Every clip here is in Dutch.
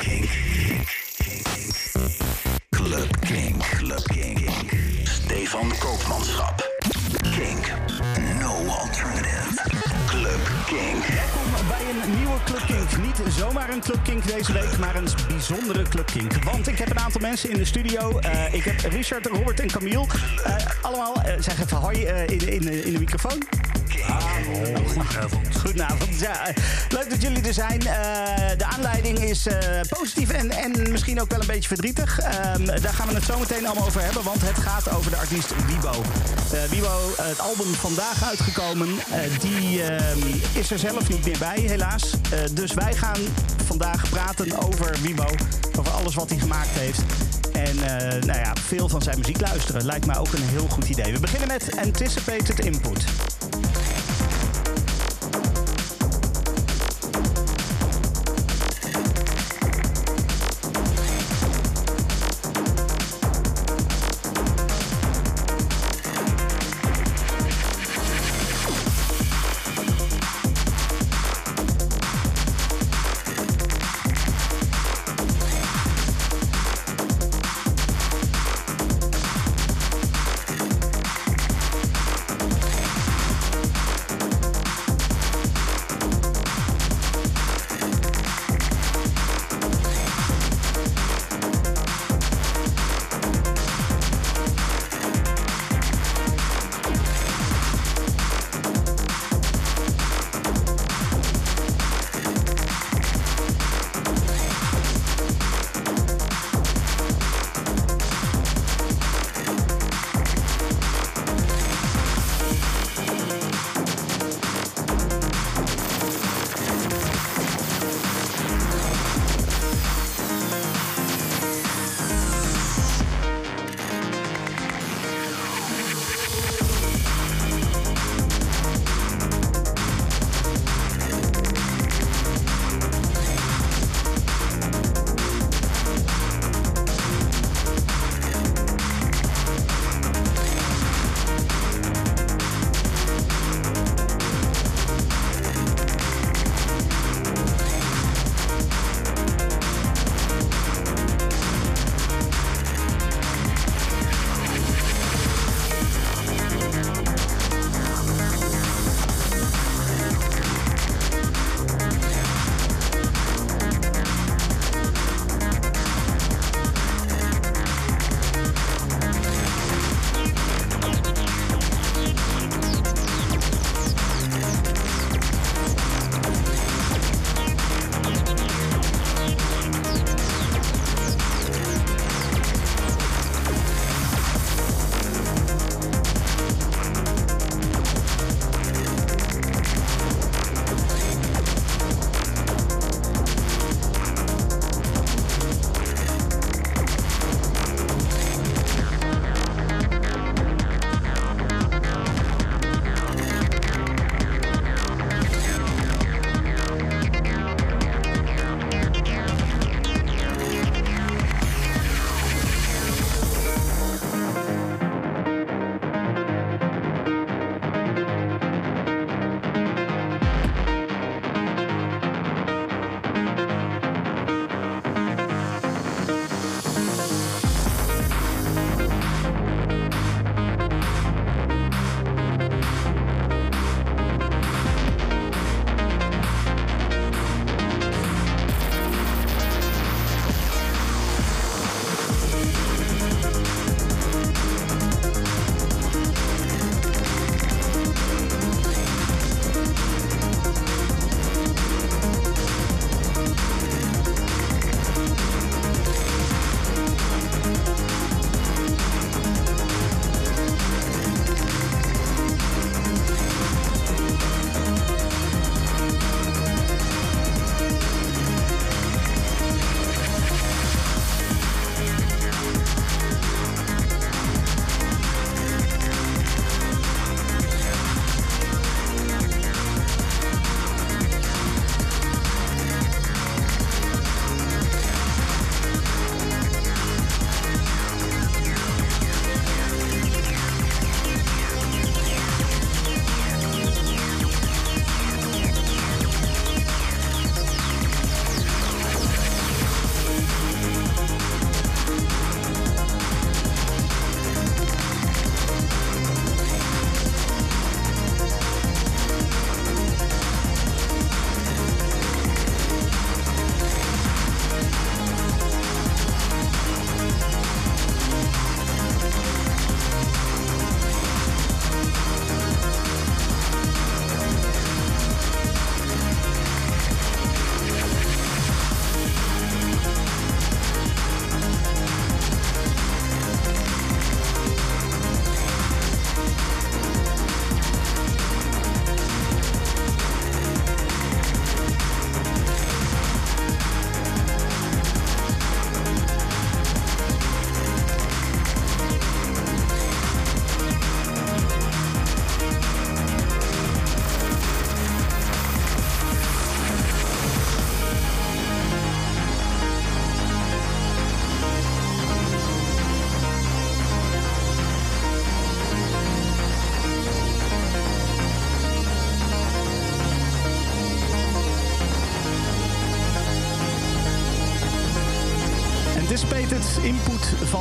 Kink. Club Kink. Club Kink. Stefan Koopmanschap. Kink. No alternative. Club Kink. Welkom bij een nieuwe Club Kink. Niet zomaar een Club Kink deze week, maar een bijzondere Club Kink. Want ik heb een aantal mensen in de studio. Eh, ik heb Richard, Robert en Camille. Eh, allemaal, eh, zeg even hoi in, in de microfoon. Goedenavond. Goedenavond. Leuk dat jullie er zijn. Eh, de aanleiding is eh, positief en, en misschien ook wel een beetje verdrietig. Ehm, daar gaan we het zo meteen allemaal over hebben, want het gaat over de artiest Wibo. Eh Wibo, het album vandaag uitgekomen, die ehm, is er zelf niet meer bij, helaas. Dus wij gaan vandaag praten over Wibo, over alles wat hij gemaakt heeft. En nou ja, veel van zijn muziek luisteren lijkt mij ook een heel goed idee. We beginnen met Anticipated Input.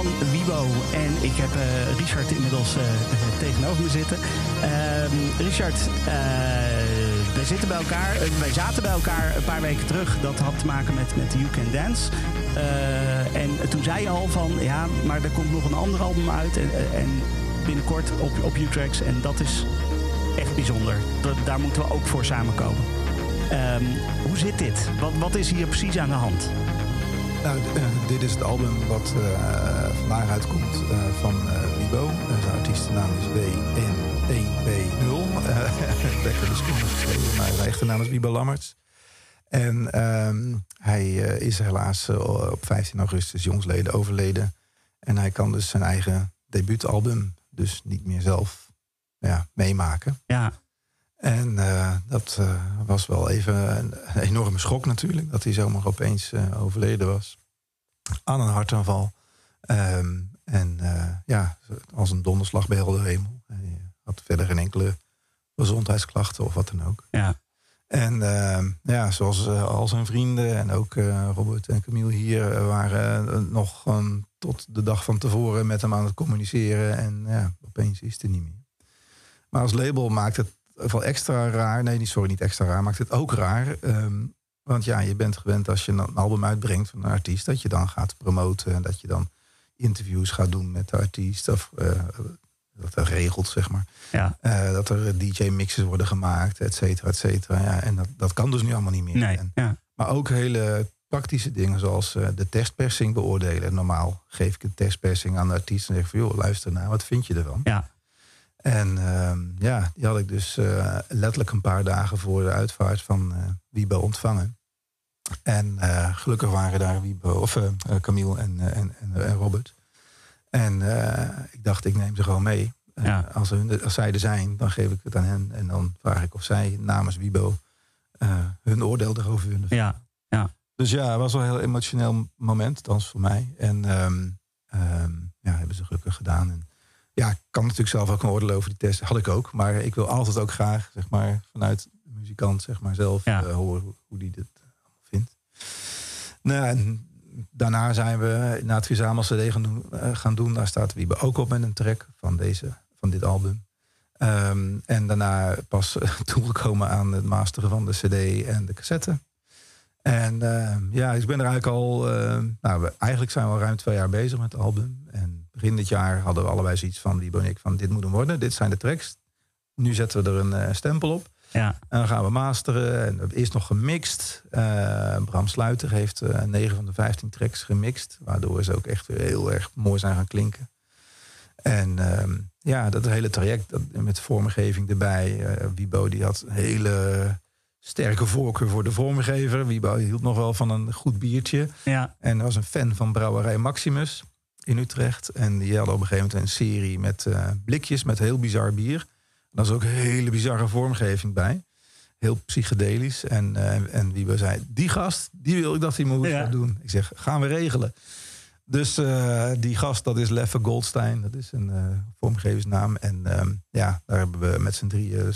Van Wibo. En ik heb uh, Richard inmiddels uh, tegenover me zitten. Uh, Richard, wij zitten bij elkaar. wij zaten bij elkaar een paar weken terug. Dat had te maken met, met You Can Dance. en toen zei je al van, ja, maar er komt nog een ander album uit. En, en binnenkort op, op U-Tracks. En dat is echt bijzonder. Dat, daar moeten we ook voor samenkomen. Um, hoe zit dit? Wat, wat is hier precies aan de hand? Nou, dit is het album wat vandaag uitkomt uh, van Wibo. zijn artiestennaam is W1B0. Lekker wiskundig geschreven, maar zijn echte naam is Wibo Lammerts. En um, hij is helaas op 15 augustus jongsleden overleden. En hij kan dus zijn eigen debuutalbum dus niet meer zelf ja, meemaken. Ja. En uh, dat was wel even een, enorme schok natuurlijk. Dat hij zomaar opeens overleden was. Aan een hartaanval. Um, en ja, als een donderslag bij helder hemel. Hij had verder geen enkele gezondheidsklachten of wat dan ook. Ja. En ehm, ja, zoals al zijn vrienden en ook Robert en Camille hier waren nog um, tot de dag van tevoren met hem aan het communiceren. En ja, opeens is het er niet meer. Maar als label maakt het wel extra raar. Nee, sorry, niet extra raar. Maakt het ook raar. Um, want ja, je bent gewend als je een album uitbrengt van een artiest, dat je dan gaat promoten en dat je dan interviews gaat doen met de artiest. Of uh, dat er regelt, zeg maar. Ja. Uh, dat er DJ-mixes worden gemaakt, et cetera, et cetera. Ja, en dat, dat kan dus nu allemaal niet meer. Nee, en, ja. Maar ook hele praktische dingen zoals uh, de testpersing beoordelen. Normaal geef ik een testpersing aan de artiest en zeg van... joh, luister naar, wat vind je ervan? Ja. En uh, ja, die had ik dus letterlijk een paar dagen voor de uitvaart van uh, Wiebo ontvangen. En gelukkig waren daar Wiebo, of Camille en, en, en, Robert. En ik dacht, ik neem ze gewoon mee. Ja. als, hun, als zij er zijn, dan geef ik het aan hen. En dan vraag ik of zij namens Wiebo hun oordeel erover willen. Ja, ja. Dus ja, het was wel een heel emotioneel moment, dan voor mij. En um, um, ja, hebben ze gelukkig gedaan. En, ja, ik kan natuurlijk zelf ook een oordeel over die test. Had ik ook. Maar ik wil altijd ook graag, zeg maar, vanuit de muzikant, zeg maar, zelf ja. uh, horen hoe, die dit. Nou, en daarna zijn we na het verzamel CD gaan doen, uh, gaan doen. Daar staat Wiebe ook op met een track van, deze, van dit album. Um, en daarna pas uh, toegekomen aan het masteren van de CD en de cassette. En uh, ja, ik ben er eigenlijk al. Uh, nou, eigenlijk zijn we al ruim twee jaar bezig met het album. En begin dit jaar hadden we allebei zoiets van, die en ik, van dit moet hem worden. Dit zijn de tracks. Nu zetten we er een uh, stempel op. Ja. En dan gaan we masteren. En is nog gemixt. Bram Sluiter heeft 9 van de 15 tracks gemixt. Waardoor ze ook echt weer heel erg mooi zijn gaan klinken. En ehm, ja, dat hele traject dat, met vormgeving erbij. Wibo die had een hele sterke voorkeur voor de vormgever. Wiebo hield nog wel van een goed biertje. Ja. En was een fan van brouwerij Maximus in Utrecht. En die hadden op een gegeven moment een serie met uh, blikjes met heel bizar bier. Daar is ook een hele bizarre vormgeving bij. Heel psychedelisch. En, uh, en Wiebo zei, die gast, die wil ik dat hij moet Ja. doen. Ik zeg, gaan we regelen. Dus uh, die gast, dat is Leffe Goldstein. Dat is een uh, vormgeversnaam. En uh, ja, daar hebben we met z'n drieën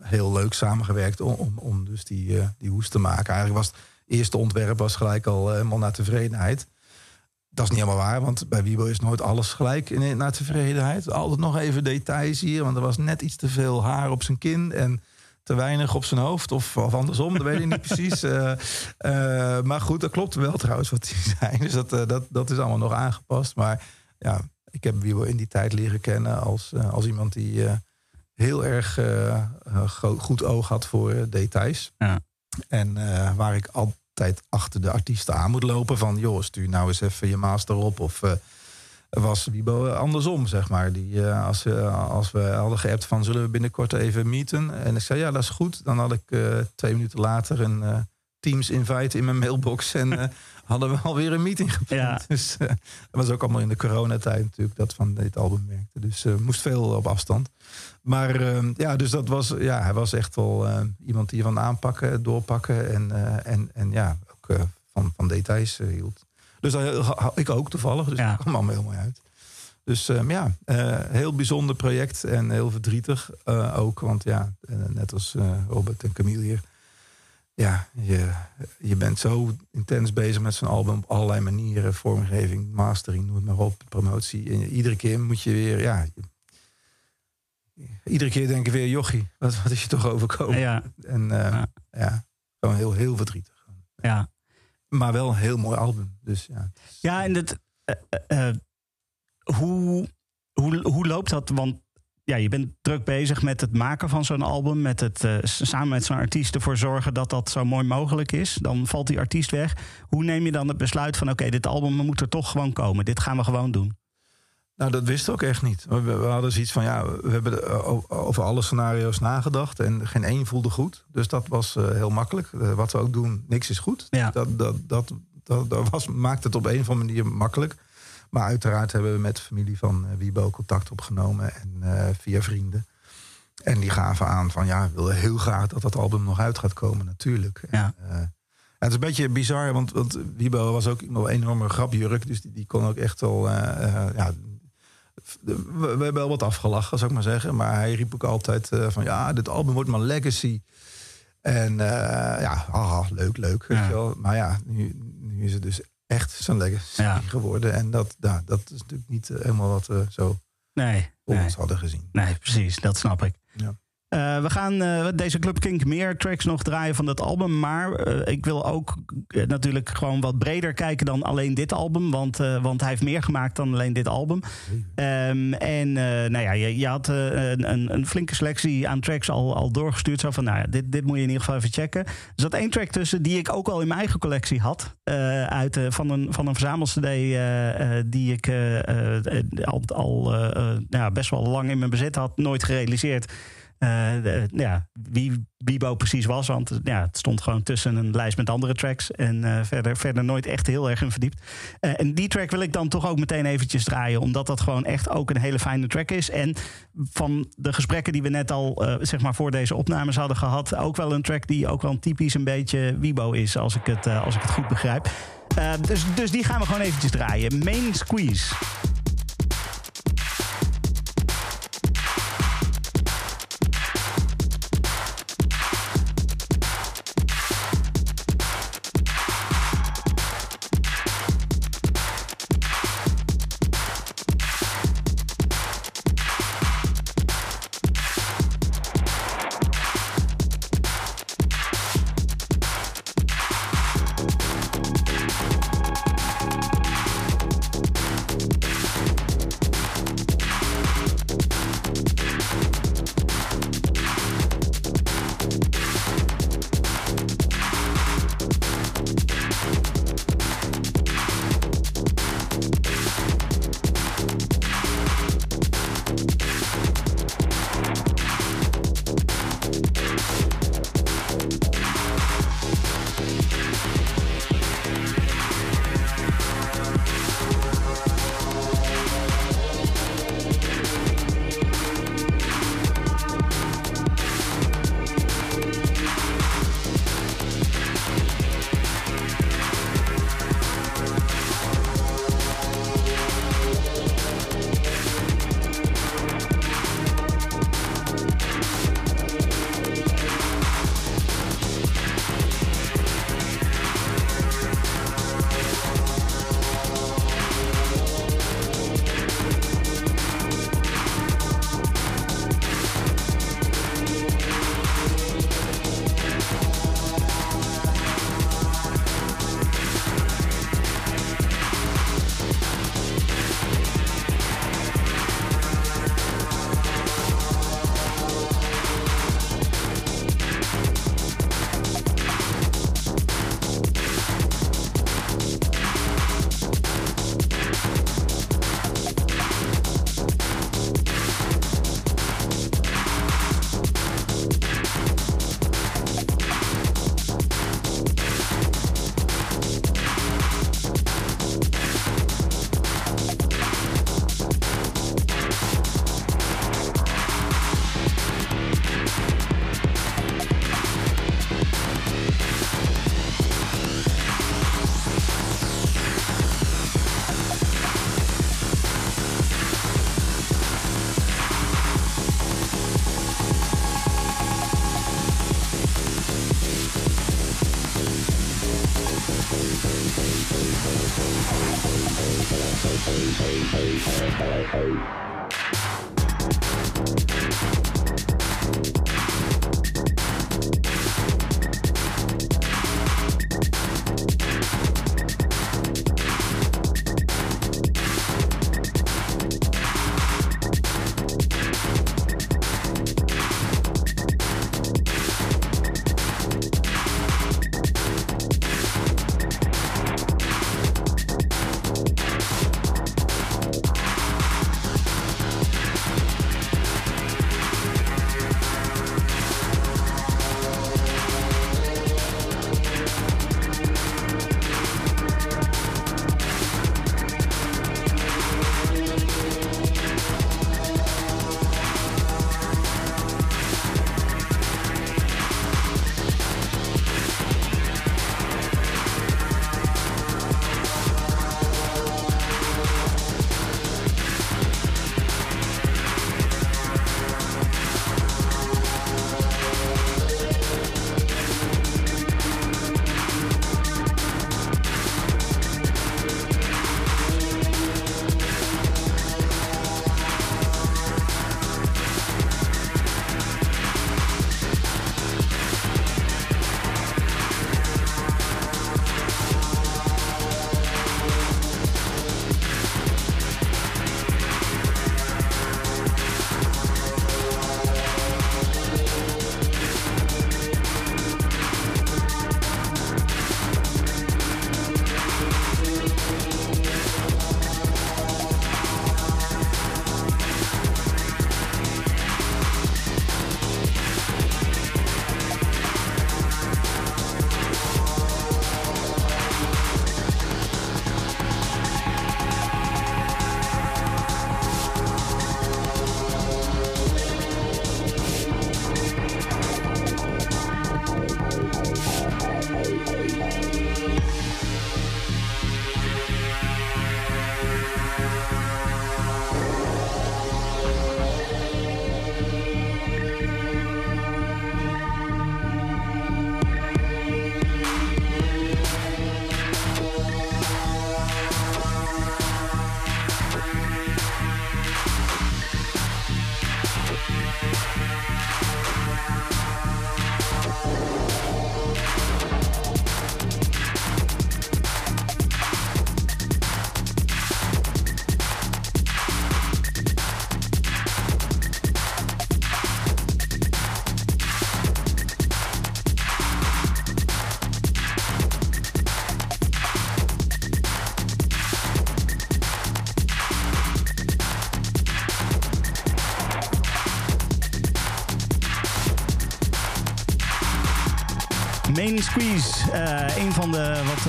heel leuk samengewerkt om, om, om dus die, die hoes te maken. Eigenlijk was het eerste ontwerp was gelijk al helemaal naar tevredenheid. Dat is niet helemaal waar, want bij Wiebo is nooit alles gelijk in, naar tevredenheid. Altijd nog even details hier, want er was net iets te veel haar op zijn kin. En te weinig op zijn hoofd. Of, of andersom, dat weet ik niet precies. Uh, uh, maar goed, dat klopt wel trouwens wat hij zei. Dus dat, uh, dat, dat is allemaal nog aangepast. Maar ja, ik heb Wiebo in die tijd leren kennen als, als iemand die heel erg goed oog had voor details. Ja. En waar ik altijd achter de artiesten aan moet lopen van... joh, stuur nou eens even je master op of was Wiebo andersom, zeg maar. Die, uh, als, uh, als we hadden geappt van zullen we binnenkort even meeten. En ik zei ja, dat is goed. Dan had ik twee minuten later een Teams invite in mijn mailbox. En hadden we alweer een meeting gepland. Ja. Dus dat was ook allemaal in de coronatijd natuurlijk dat van dit album werkte. Dus moest veel op afstand. Maar ehm, ja, dus dat was, ja, hij was echt wel iemand die van aanpakken, doorpakken en, en, en ja, ook van, van details hield. Dus dat ik ook toevallig. Dus Ja. dat kwam allemaal heel mooi uit. Dus um, ja, uh, heel bijzonder project en heel verdrietig uh, ook. Want ja, uh, net als Robert en Camille hier. Ja, je, je bent zo intens bezig met zo'n album op allerlei manieren. Vormgeving, mastering, noem het maar op, promotie. En iedere keer moet je weer, ja... iedere keer denk ik weer, jochie, wat, wat is je toch overkomen? Ja. En uh, ja. ja. gewoon heel, heel verdrietig. Ja. Maar wel een heel mooi album. Dus ja. Ja, en het, uh, uh, hoe, hoe, hoe loopt dat? Want ja, je bent druk bezig met het maken van zo'n album. Met het uh, samen met zo'n artiest ervoor zorgen dat dat zo mooi mogelijk is. Dan valt die artiest weg. Hoe neem je dan het besluit van: oké, okay, dit album moet er toch gewoon komen? Dit gaan we gewoon doen? Nou, dat wisten we ook echt niet. We, we hadden zoiets van: ja, we hebben over alle scenario's nagedacht. En geen één voelde goed. Dus dat was uh, heel makkelijk. Uh, wat we ook doen, niks is goed. Ja. Dat, dat, dat, dat, dat was, maakt het op een of andere manier makkelijk. Maar uiteraard hebben we met de familie van uh, Wiebo contact opgenomen en uh, via vrienden. En die gaven aan van ja, we willen heel graag dat dat album nog uit gaat komen, natuurlijk. Ja. En, uh, het is een beetje bizar, want, want Wiebo was ook een enorme grapjurk. Dus die, die kon ook echt wel. ja, we, we, hebben wel wat afgelachen, zou ik maar zeggen. Maar hij riep ook altijd van ja, dit album wordt mijn legacy. En ja, aha, leuk, leuk. Ja. Weet je wel. Maar ja, nu, nu is het dus echt zijn legacy Ja. geworden. En dat, nou, dat is natuurlijk niet eh, helemaal wat we zo nee. ons hadden gezien. nee, precies, dat snap ik. Ja. Eh, we gaan eh, deze Club Kink meer tracks nog draaien van dat album. Maar eh, ik wil ook natuurlijk gewoon wat breder kijken dan alleen dit album. Want, want hij heeft meer gemaakt dan alleen dit album. Ehm, en nou ja, je, je had een, een, flinke selectie aan tracks al, al doorgestuurd. Zo van, nou ja, dit, dit moet je in ieder geval even checken. Er zat één track tussen die ik ook al in mijn eigen collectie had. uit, van een, van een verzamelcd die ik al, al nou best wel lang in mijn bezit had. Nooit gerealiseerd. Eh, de- ja, wie Bibo precies was. Want eh, ja, het stond gewoon tussen een lijst met andere tracks. En eh, verder, verder nooit echt heel erg in verdiept. Eh, en die track wil ik dan toch ook meteen eventjes draaien. Omdat dat gewoon echt ook een hele fijne track is. En van de gesprekken die we net al eh, zeg maar voor deze opnames hadden gehad. Ook wel een track die ook wel typisch een beetje Wibo is. Als ik het, eh, als ik het goed begrijp. Eh, dus, dus die gaan we gewoon eventjes draaien. Main Squeeze.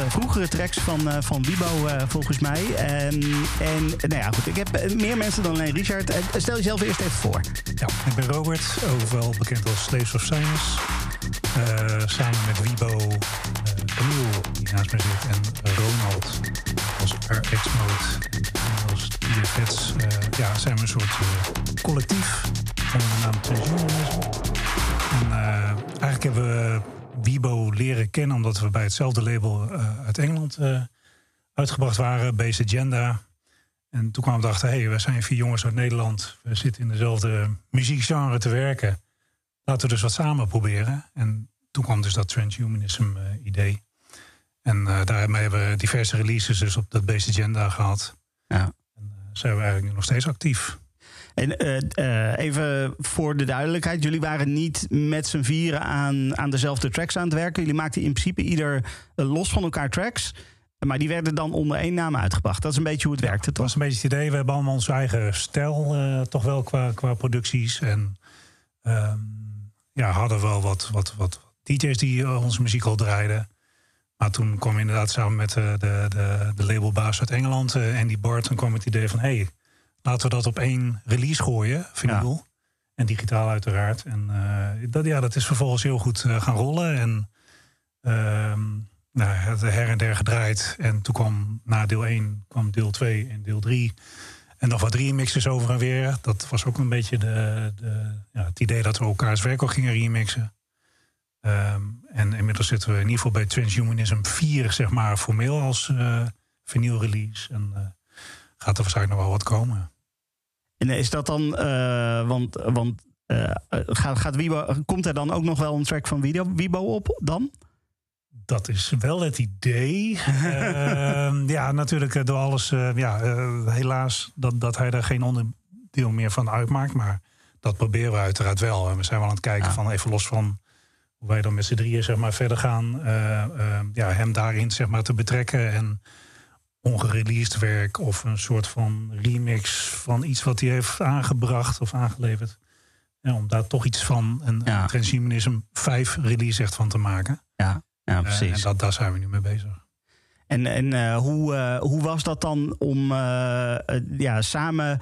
Vroegere tracks van, uh, van Wibo volgens mij. En, en nou ja, goed, ik heb meer mensen dan alleen Richard. stel jezelf eerst even voor. Ja, ik ben Robert, overal bekend als Slaves of Science. samen met Wibo, Camille, die naast me zit, en Ronald als RX-mode. En als DFS ja, zijn we een soort collectief onder de naam. Leren kennen omdat we bij hetzelfde label uh, uit Engeland uh, uitgebracht waren, Base Agenda. En toen kwamen we dachten, hé, hey, we zijn vier jongens uit Nederland, we zitten in dezelfde muziekgenre te werken. Laten we dus wat samen proberen. En toen kwam dus dat transhumanism uh, idee. En daarmee hebben we diverse releases dus op dat Base Agenda gehad. Ja. En zijn we eigenlijk nu nog steeds actief. En uh, even voor de duidelijkheid: jullie waren niet met z'n vieren aan, aan dezelfde tracks aan het werken. Jullie maakten in principe ieder uh, los van elkaar tracks. Maar die werden dan onder één naam uitgebracht. Dat is een beetje hoe het werkte. Het was een beetje het idee. We hebben allemaal onze eigen stijl, uh, toch wel qua, qua producties. En ehm, ja, hadden wel wat, wat, wat DJ's die onze muziek al draaiden. Maar toen kwam inderdaad samen met de, de, de labelbaas uit Engeland, Andy Bart, toen kwam het idee van: hey, laten we dat op één release gooien, vinyl. Ja. En digitaal uiteraard. En uh, dat, ja, dat is vervolgens heel goed uh, gaan rollen. En uh, nou, het her en der gedraaid. En toen kwam na deel 1 kwam deel 2 en deel 3. En nog wat remixes over en weer. Dat was ook een beetje de, de, ja, het idee dat we elkaars werk ook gingen remixen. Ehm, en inmiddels zitten we in ieder geval bij Transhumanism 4, zeg maar, formeel als uh, vinyl release. En uh, gaat er waarschijnlijk nog wel wat komen. En is dat dan, uh, want, want gaat, gaat Wiebo, komt er dan ook nog wel een track van Wiebo, Wiebo op dan? Dat is wel het idee. uh, ja, natuurlijk door alles. Ja, helaas dat, dat hij er geen onderdeel meer van uitmaakt. Maar dat proberen we uiteraard wel. En we zijn wel aan het kijken van even los van hoe wij dan met z'n drieën zeg maar, verder gaan. ja, hem daarin zeg maar, te betrekken. En ongereleased werk of een soort van remix van iets wat hij heeft aangebracht of aangeleverd. Ja, om daar toch iets van een ja. Transhumanism 5 release echt van te maken. Ja, ja precies. Uh, en dat, daar zijn we nu mee bezig. En, en uh, hoe, uh, hoe was dat dan om ja, samen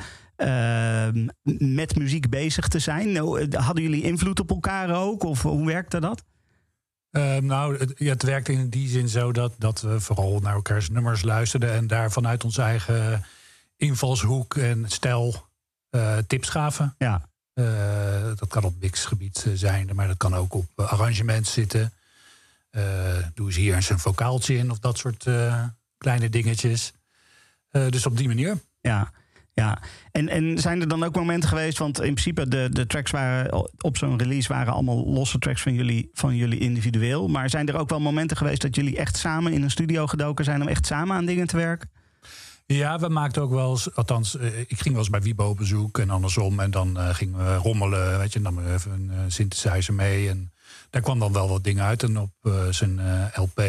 met muziek bezig te zijn? Hadden jullie invloed op elkaar ook? Of hoe werkte dat? Uh, nou, het, het werkte in die zin zo dat, dat we vooral naar elkaars nummers luisterden en daar vanuit onze eigen invalshoek en stijl uh, tips gaven. Ja. Uh, dat kan op mixgebied zijn, maar dat kan ook op arrangement zitten. doe eens hier eens een vocaaltje in of dat soort kleine dingetjes. dus op die manier. Ja. Ja, en, en zijn er dan ook momenten geweest, want in principe de, de tracks waren op zo'n release waren allemaal losse tracks van jullie, van jullie individueel. Maar zijn er ook wel momenten geweest dat jullie echt samen in een studio gedoken zijn om echt samen aan dingen te werken? Ja, we maakten ook wel eens, althans, ik ging wel eens bij Wibo op bezoek en andersom. En dan uh, gingen we rommelen, weet je, dan we even een uh, synthesizer mee. En daar kwam dan wel wat dingen uit. En op zijn LP,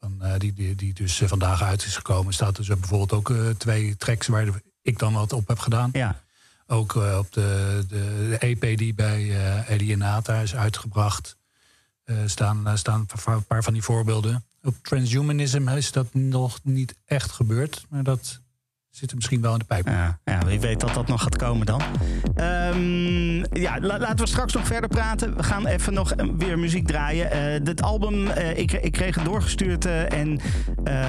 van, die, die, die dus vandaag uit is gekomen, staat dus bijvoorbeeld ook twee tracks waar ik dan wat op heb gedaan. Ja. Ook uh, op de, de, de, EP die bij uh, Eddie Nata is uitgebracht, uh, staan, staan een paar van die voorbeelden. Op transhumanism is dat nog niet echt gebeurd, maar dat zit er misschien wel in de pijp. Ja, ja wie weet dat dat nog gaat komen dan. Um, ja, la, laten we straks nog verder praten. We gaan even nog weer muziek draaien. Uh, dit album, uh, ik, ik, kreeg het doorgestuurd en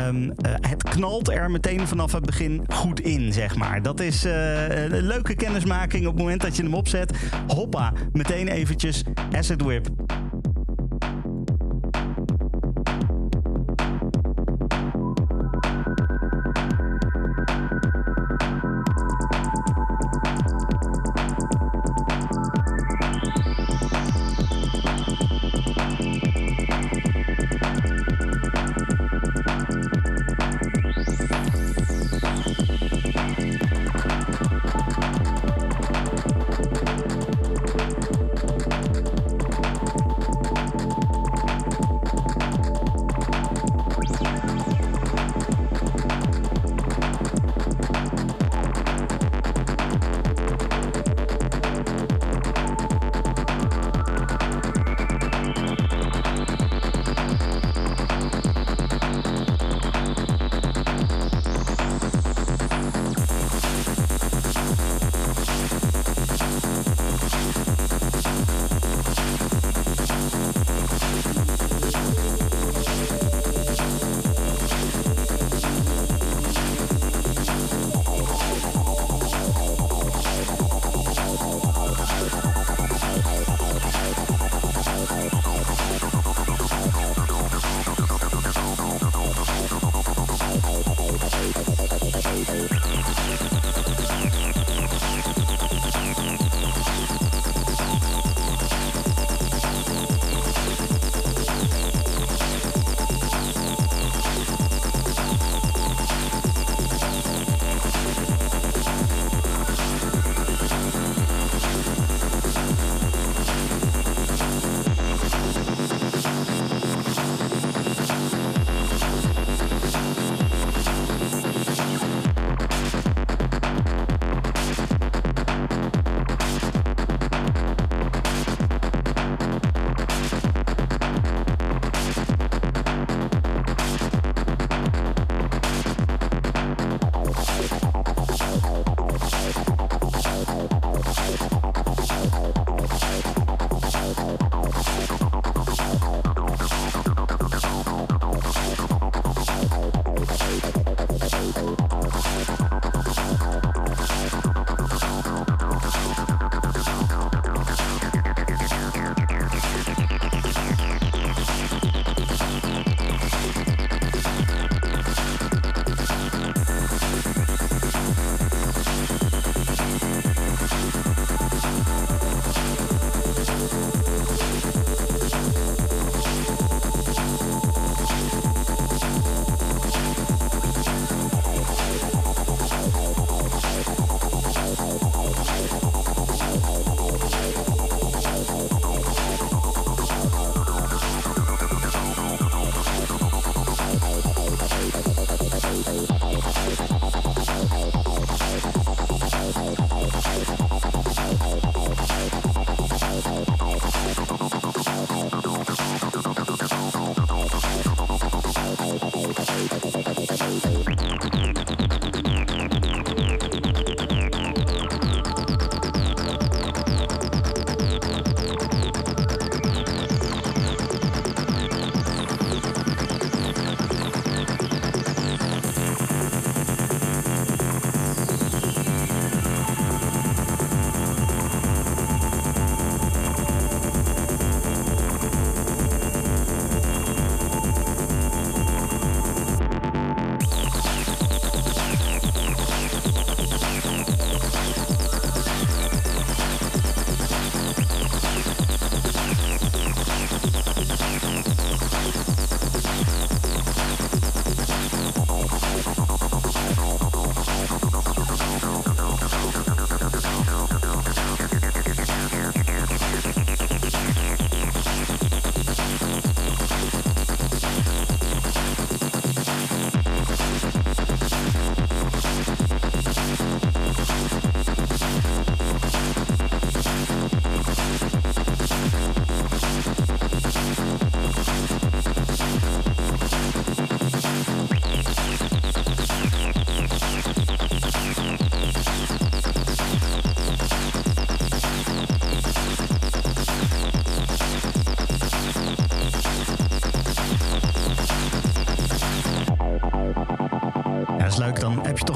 um, het knalt er meteen vanaf het begin goed in, zeg maar. Dat is een leuke kennismaking op het moment dat je hem opzet. Hoppa, meteen eventjes Acid Whip.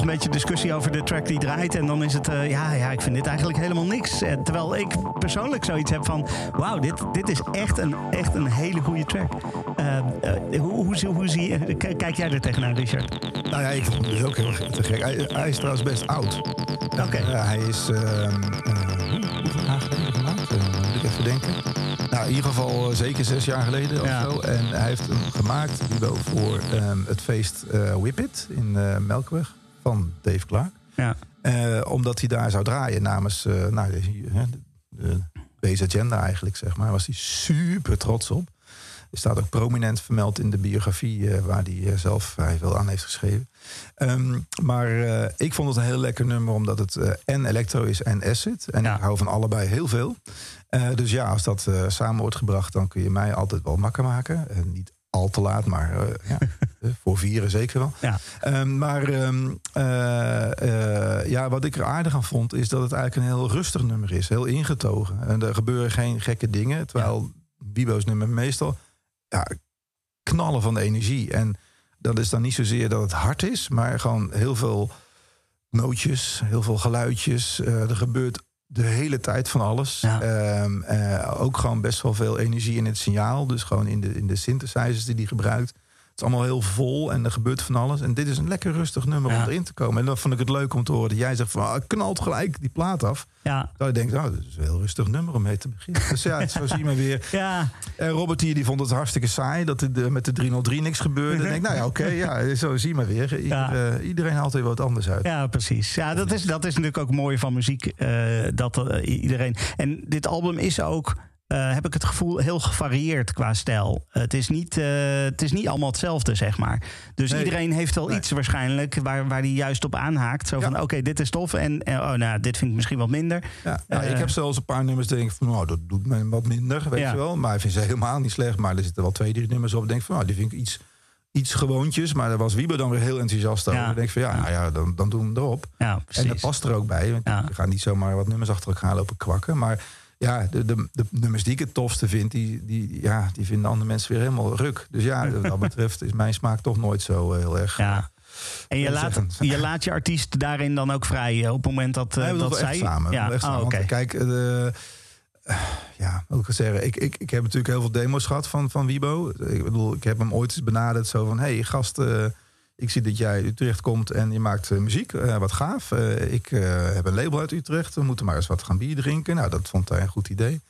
Een beetje discussie over de track die draait. En dan is het, uh, ja, ja, ik vind dit eigenlijk helemaal niks. Uh, terwijl ik persoonlijk zoiets heb van... wauw, dit, dit is echt een, echt een hele goede track. Uh, hoe, hoe, hoe zie je, kijk jij er tegenaan, Richard? Nou ja, ik vond hem dus ook heel te gek. Hij, hij is trouwens best oud. Oké. Okay. hij is... Ehm, hoeveel jaar geleden gemaakt? moet ik even denken. Nou, in ieder geval zeker zes jaar geleden ja. of zo. En hij heeft hem gemaakt, voor um, het feest uh, Whip It in uh, Melkweg Dave Clark. Ja. Uh, omdat hij daar zou draaien namens nou, de, de, Base Agenda eigenlijk, zeg maar. was hij super trots op. Er staat ook prominent vermeld in de biografie waar hij zelf vrij veel aan heeft geschreven. Um, maar ik vond het een heel lekker nummer omdat het en electro is en acid. En ja. ik hou van allebei heel veel. dus ja, als dat samen wordt gebracht, dan kun je mij altijd wel makker maken. niet al te laat, maar ja, voor vieren zeker wel. Ja. Um, maar um, uh, uh, ja, wat ik er aardig aan vond, is dat het eigenlijk een heel rustig nummer is. Heel ingetogen. En er gebeuren geen gekke dingen. Terwijl. Bibo's nummer meestal ja, knallen van de energie. En dat is dan niet zozeer dat het hard is, maar gewoon heel veel nootjes, heel veel geluidjes. er gebeurt de hele tijd van alles. Ja. Um, uh, ook gewoon best wel veel energie in het signaal. Dus gewoon in de, in de synthesizers die hij gebruikt. Het is allemaal heel vol en er gebeurt van alles. En dit is een lekker rustig nummer ja. om erin te komen. En dan vond ik het leuk om te horen dat jij zegt van... Ah, knalt gelijk die plaat af. Ja. Dat je denkt, nou, dat is een heel rustig nummer om mee te beginnen. Dus ja, zo zie je maar weer. Ja. En Robert hier die vond het hartstikke saai... dat er de, met de 303 niks gebeurde. en denk nou ja, oké, ja, zo zie je maar weer. Ieder, Ja. uh, iedereen haalt weer wat anders uit. Ja, precies. Ja, dat is, dat is natuurlijk ook mooi van muziek. Uh, dat uh, iedereen... En dit album is ook... Uh, heb ik het gevoel heel gevarieerd qua stijl. Uh, het, is niet, uh, het is niet allemaal hetzelfde, zeg maar. Dus Nee. iedereen heeft wel Nee. iets waarschijnlijk waar, waar die juist op aanhaakt. Zo Ja. van, oké, dit is tof en eh, oh, nou, dit vind ik misschien wat minder. Ja, Eh, ik heb zelfs een paar nummers denk ik van, nou, dat doet me wat minder, weet Ja. je wel. Maar ik vind ze helemaal niet slecht. Maar er zitten wel twee, drie nummers op. Ik denk van, nou, die vind ik iets, iets gewoontjes. Maar daar was Wiebe dan weer heel enthousiast over. Ja. Ik denk van, ja, nou ja, dan, dan doen we hem erop. Ja, En dat past er ook bij. Want we gaan niet zomaar wat nummers achter elkaar lopen kwakken. Maar ja, de, de, de nummers die ik het tofste vind, die, die, ja, die vinden andere mensen weer helemaal ruk. Dus ja, wat dat betreft is mijn smaak toch nooit zo eh, heel erg. Ja. En je laat, zeggen. je laat je artiest daarin dan ook vrij eh, op het moment dat, eh, Nee, dat zij... echt samen. Ja, Echt oh, samen. oké. Kijk, de, ja, wat ik zeggen. Ik, ik, ik heb natuurlijk heel veel demo's gehad van, van Wibo. Ik bedoel, ik heb hem ooit eens benaderd. Zo van, hey gast, ik zie dat jij Utrecht komt en je maakt eh, muziek. Eh, wat gaaf. Eh, ik heb een label uit Utrecht. We moeten maar eens wat gaan bier drinken. Nou, dat vond hij een goed idee.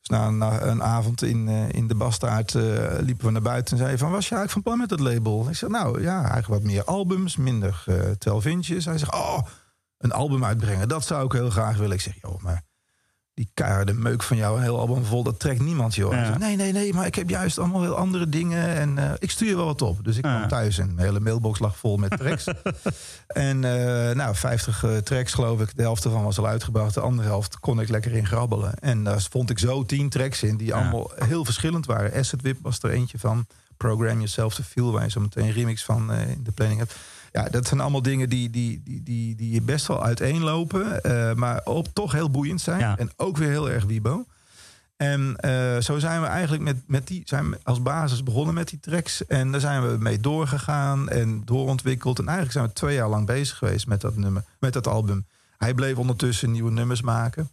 Dus na een, een avond in, in de Bastaard liepen we naar buiten en zei van... was je eigenlijk van plan met dat label? Ik zeg, nou ja, eigenlijk wat meer albums, minder 12 inches. Hij zegt, oh, een album uitbrengen, dat zou ik heel graag willen. Ik zeg, joh, maar die keiharde meuk van jou, een heel album vol, dat trekt niemand, joh. Ja. Hij zegt, nee, nee, nee, maar ik heb juist allemaal heel andere dingen en eh, ik stuur je wel wat op. Dus ik Ja. kwam thuis en mijn hele mailbox lag vol met tracks. en eh, nou, 50 eh, tracks geloof ik, de helft ervan was al uitgebracht, de andere helft kon ik lekker in grabbelen. En daar vond ik zo 10 tracks in, die Ja. allemaal heel verschillend waren. Asset Whip was er eentje van, Program Yourself to Feel, waar je zo meteen een remix van in de planning hebt. Ja, dat zijn allemaal dingen die, die, die, die, die best wel uiteenlopen, eh, maar op, toch heel boeiend zijn. Ja. En ook weer heel erg Wibo. En eh, zo zijn we eigenlijk met, met die zijn we als basis begonnen met die tracks. En daar zijn we mee doorgegaan en doorontwikkeld. En eigenlijk zijn we twee jaar lang bezig geweest met dat nummer, met dat album. Hij bleef ondertussen nieuwe nummers maken.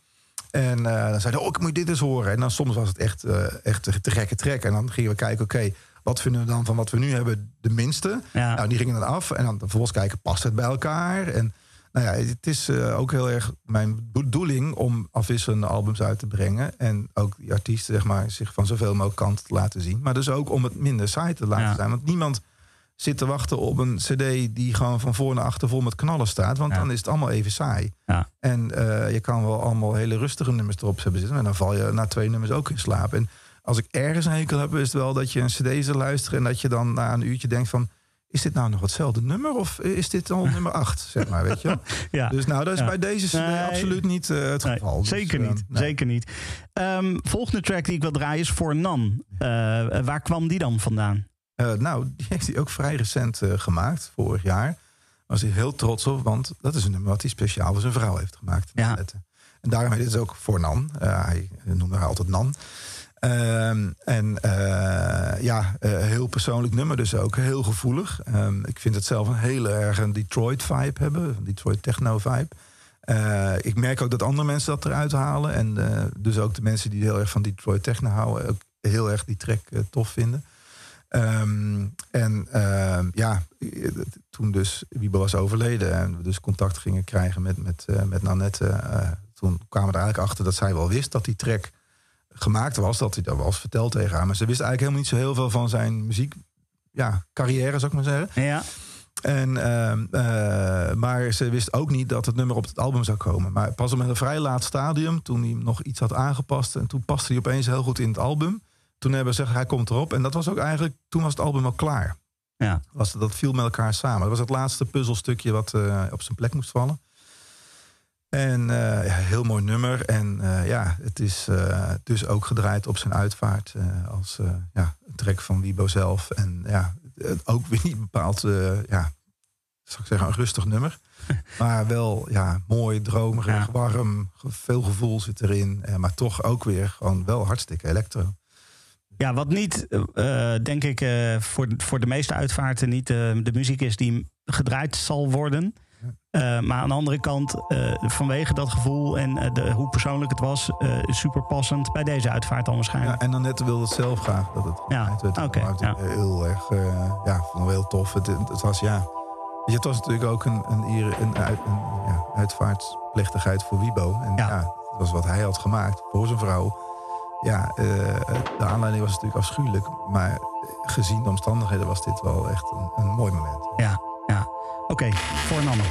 En eh, dan zei hij, oh, ik moet dit eens horen. En dan soms was het echt, eh, echt te gekke trek. En dan gingen we kijken, oké, wat vinden we dan van wat we nu hebben de minste? Ja. Nou, die gingen dan af. En dan vervolgens kijken, past het bij elkaar? En nou ja, het is eh, ook heel erg mijn bedoeling om afwisselende albums uit te brengen. En ook die artiesten, zeg maar, zich van zoveel mogelijk kanten te laten zien. Maar dus ook om het minder saai te laten Ja. zijn. Want niemand zit te wachten op een cd die gewoon van voor naar achter vol met knallen staat. Want Ja. dan is het allemaal even saai. Ja. En eh, je kan wel allemaal hele rustige nummers erop hebben zitten. En dan val je na twee nummers ook in slaap. En als ik ergens een hekel heb, is het wel dat je een cd zou luisteren... en dat je dan na een uurtje denkt van... is dit nou nog hetzelfde nummer of is dit al nummer acht, zeg maar, weet je? Ja. Dus nou, dat is Ja. bij deze cd Nee. absoluut niet eh, het Nee, geval. Dus, zeker eh, niet. nee. Zeker niet. Ehm, volgende track die ik wil draaien is voor Nan. Eh, waar kwam die dan vandaan? Nou, die heeft hij ook vrij recent gemaakt, vorig jaar. Was hij heel trots op, want dat is een nummer wat hij speciaal voor zijn vrouw heeft gemaakt. Ja. En daarom heet het ook voor Nan. Hij noemde haar altijd Nan. Ehm, en eh, ja, uh, heel persoonlijk nummer dus ook. Heel gevoelig. Um, ik vind het zelf een heel erg een Detroit vibe hebben. Detroit techno vibe. Uh, ik merk ook dat andere mensen dat eruit halen. En dus ook de mensen die heel erg van Detroit techno houden... ook heel erg die track tof vinden. Um, en ja, toen dus Wiebe was overleden... en we dus contact gingen krijgen met, met, met Nanette... toen kwamen we er eigenlijk achter dat zij wel wist dat die track gemaakt was, dat hij dat was verteld tegen haar. Maar ze wist eigenlijk helemaal niet zo heel veel van zijn muziek, ja, carrière, zou ik maar zeggen. Ja. En, uh, maar ze wist ook niet dat het nummer op het album zou komen. Maar pas op een vrij laat stadium, toen hij nog iets had aangepast... en toen paste hij opeens heel goed in het album. Toen hebben ze gezegd, hij komt erop. En dat was ook eigenlijk, toen was het album al klaar. Ja. Was, dat viel met elkaar samen. Dat was het laatste puzzelstukje wat uh, op zijn plek moest vallen. En uh, ja, heel mooi nummer. En uh, ja, het is uh, dus ook gedraaid op zijn uitvaart als ja, een track van Wibo zelf. En ja, ook weer niet bepaald, ja, zal ik zeggen, een rustig nummer. maar wel ja, mooi, dromerig, ja. warm, veel gevoel zit erin. maar toch ook weer gewoon wel hartstikke elektro. Ja, wat niet, denk ik, voor, voor de meeste uitvaarten niet de muziek is die gedraaid zal worden. Uh, maar aan de andere kant, uh, vanwege dat gevoel en uh, de, hoe persoonlijk het was, super passend bij deze uitvaart dan waarschijnlijk. Ja, en dan net wilde het zelf graag dat het ja. werd. Okay, ja. Heel erg, ja, vond heel tof. Het, het, was ja, het was natuurlijk ook een, een, een, een, een ja, uitvaartplechtigheid voor Wibo. En ja. ja. dat was wat hij had gemaakt voor zijn vrouw. Ja, de aanleiding was natuurlijk afschuwelijk, maar gezien de omstandigheden was dit wel echt een, een mooi moment. Ja. Oké, okay, voor een ander.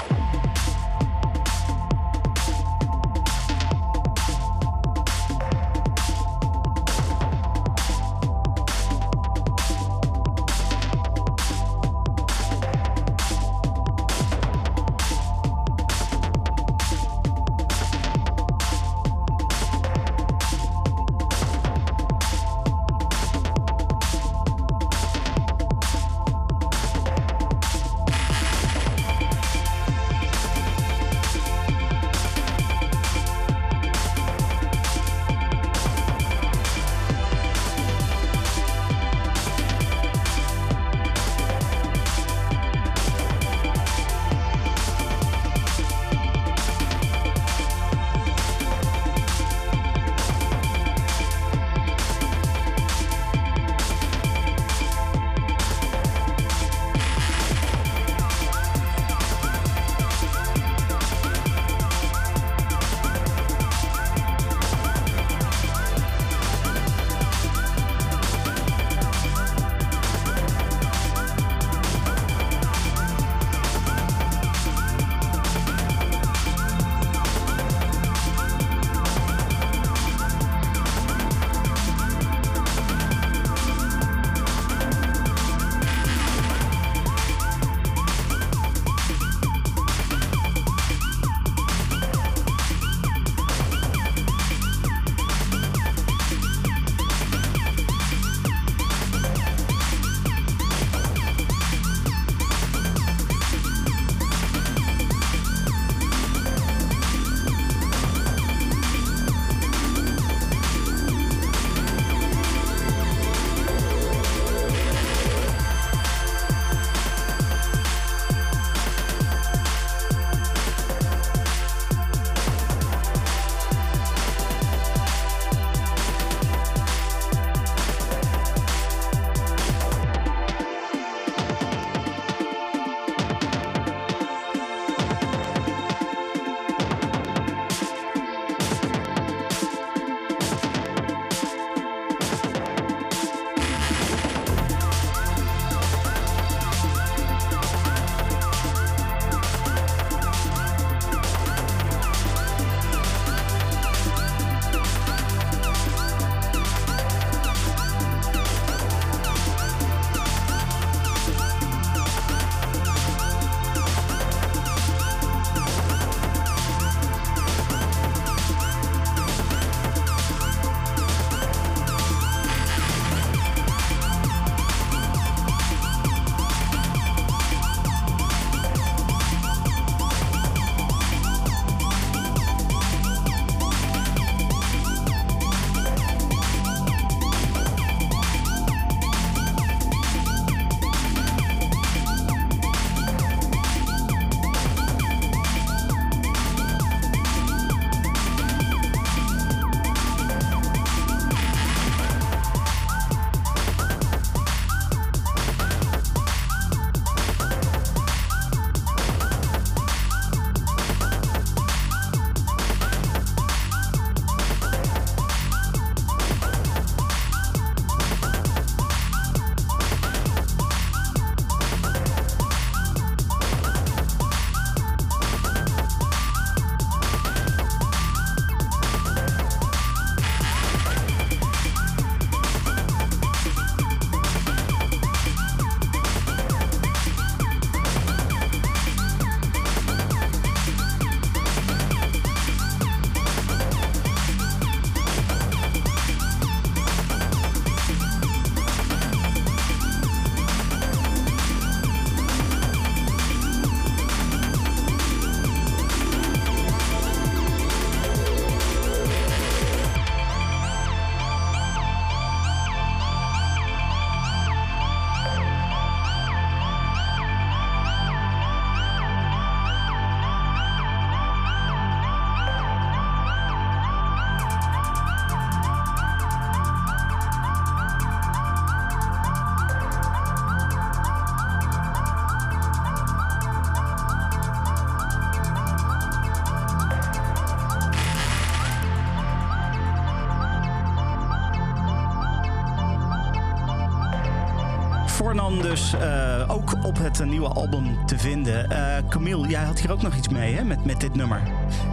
Dus uh, ook op het nieuwe album te vinden. Uh, Camille, jij had hier ook nog iets mee hè, met, met dit nummer.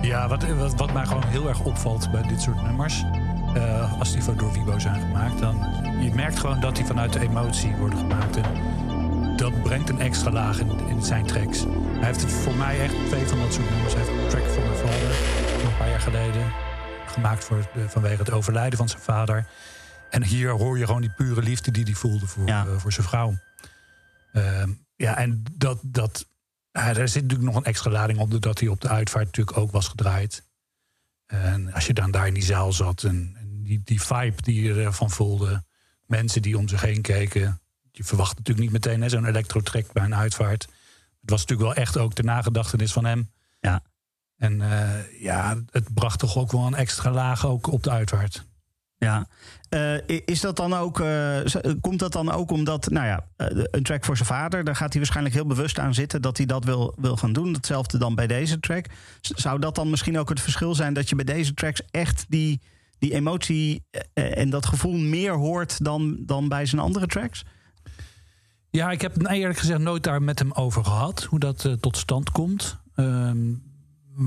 Ja, wat, wat, wat mij gewoon heel erg opvalt bij dit soort nummers... Uh, als die door Vibo zijn gemaakt... dan je merkt gewoon dat die vanuit de emotie worden gemaakt. En dat brengt een extra laag in, in zijn tracks. Hij heeft voor mij echt twee van dat soort nummers. Hij heeft een track voor mijn vader, een paar jaar geleden... gemaakt voor, vanwege het overlijden van zijn vader... En hier hoor je gewoon die pure liefde die hij voelde voor, ja. uh, voor zijn vrouw. Ja, en dat, dat, er zit natuurlijk nog een extra lading op, doordat hij op de uitvaart natuurlijk ook was gedraaid. En als je dan daar in die zaal zat en, en die, die vibe die je ervan voelde, mensen die om zich heen keken. Je verwacht natuurlijk niet meteen zo'n elektrotrek bij een uitvaart. Het was natuurlijk wel echt ook de nagedachtenis van hem. Ja. En uh, ja, het bracht toch ook wel een extra laag ook op de uitvaart. Ja, uh, is dat dan ook, uh, komt dat dan ook omdat, nou ja, uh, een track voor zijn vader, daar gaat hij waarschijnlijk heel bewust aan zitten dat hij dat wil, wil gaan doen. Hetzelfde dan bij deze track. Zou dat dan misschien ook het verschil zijn dat je bij deze tracks echt die, die emotie en dat gevoel meer hoort dan, dan bij zijn andere tracks? Ja, ik heb eerlijk gezegd nooit daar met hem over gehad, hoe dat tot stand komt. Um,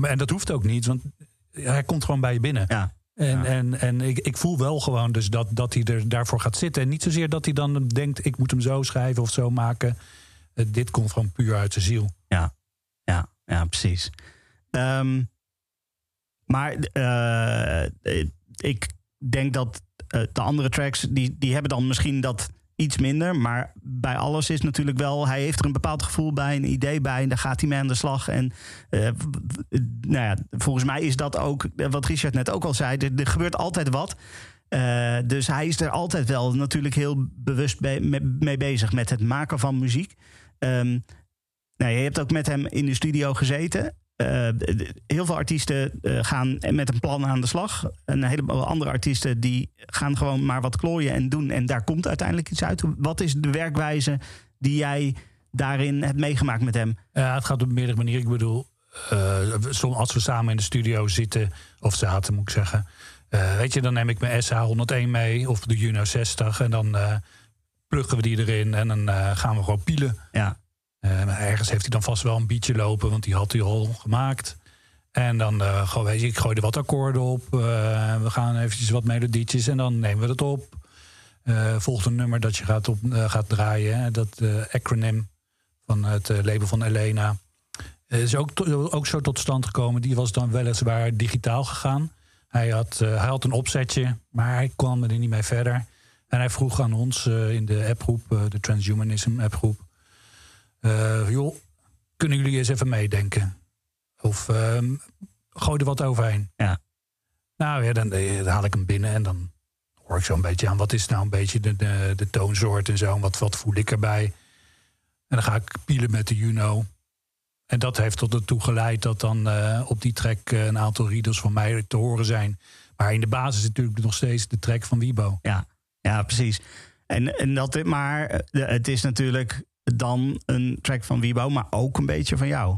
en dat hoeft ook niet, want hij komt gewoon bij je binnen. Ja. En, en, en ik, ik voel wel gewoon dus dat, dat hij er daarvoor gaat zitten. En niet zozeer dat hij dan denkt, ik moet hem zo schrijven of zo maken. Uh, dit komt gewoon puur uit de ziel. Ja, ja, ja precies. Um, maar uh, ik denk dat uh, de andere tracks, die, die hebben dan misschien dat iets minder. Maar bij alles is natuurlijk wel, hij heeft er een bepaald gevoel bij, een idee bij. En daar gaat hij mee aan de slag. En uh, nou ja, volgens mij is dat ook, wat Richard net ook al zei, er, gebeurt altijd wat. Uh, dus hij is er altijd wel natuurlijk heel bewust mee, bezig met het maken van muziek. Um, nou, je hebt ook met hem in de studio gezeten. Uh, heel veel artiesten uh, gaan met een plan aan de slag. Een heleboel andere artiesten die gaan gewoon maar wat klooien en doen. En daar komt uiteindelijk iets uit. Wat is de werkwijze die jij daarin hebt meegemaakt met hem? Ja, het gaat op meerdere manieren. Ik bedoel, uh, als we samen in de studio zitten, of zaten moet ik zeggen. weet je, dan neem ik mijn SH101 mee of de Juno 60. En dan pluggen we die erin en dan gaan we gewoon pielen. Ja. Uh, ergens heeft hij dan vast wel een beatje lopen, want die had hij al gemaakt. En dan uh, gewoon, weet je, ik gooi er wat akkoorden op. Uh, we gaan eventjes wat melodietjes en dan nemen we het op. volgt een nummer dat je gaat, op, gaat draaien. Hè, dat acronym van het label van Elena. is ook, ook zo tot stand gekomen. Die was dan weliswaar digitaal gegaan. Hij had, hij had een opzetje, maar hij kwam er niet mee verder. En hij vroeg aan ons in de appgroep, de Transhumanism appgroep uh, joh, kunnen jullie eens even meedenken? Of uh, gooi er wat overheen. Ja. Nou ja, dan, dan, haal ik hem binnen en dan hoor ik zo een beetje aan. Wat is nou een beetje de, de, de toonsoort en zo? En wat, wat voel ik erbij? En dan ga ik pielen met de Juno. En dat heeft tot ertoe geleid dat dan uh, op die track uh, een aantal readers van mij te horen zijn. Maar in de basis is natuurlijk nog steeds de track van Wibo. Ja, ja precies. En, en dat, maar het is natuurlijk dan een track van Wiebo, maar ook een beetje van jou.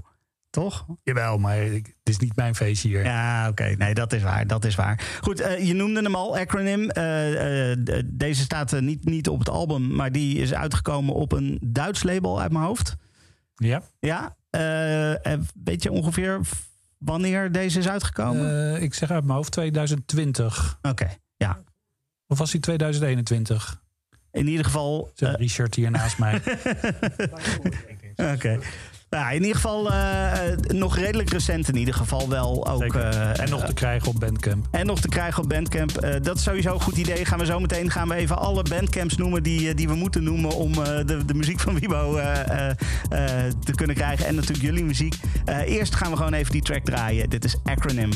Toch? Jawel, maar het is niet mijn feestje hier. Ja, oké. Nee, dat is waar. Dat is waar. Goed, uh, je noemde hem al, Acronym. Uh, uh, deze staat niet, niet op het album, maar die is uitgekomen op een Duits label uit mijn hoofd. Ja. Ja. weet je ongeveer wanneer deze is uitgekomen? ik zeg uit mijn hoofd 2020. Oké, ja. Of was die 2021? In ieder geval. Uh, Richard hier naast mij. Oké. Okay. Nou, in ieder geval uh, nog redelijk recent in ieder geval wel ook. Uh, en nog te krijgen op Bandcamp. En nog te krijgen op Bandcamp. Uh, dat is sowieso een goed idee. Gaan we zo meteen gaan we even alle Bandcamps noemen die, die we moeten noemen om de, de muziek van Wibo te kunnen krijgen. En natuurlijk jullie muziek. eerst gaan we gewoon even die track draaien. Dit is Acronym.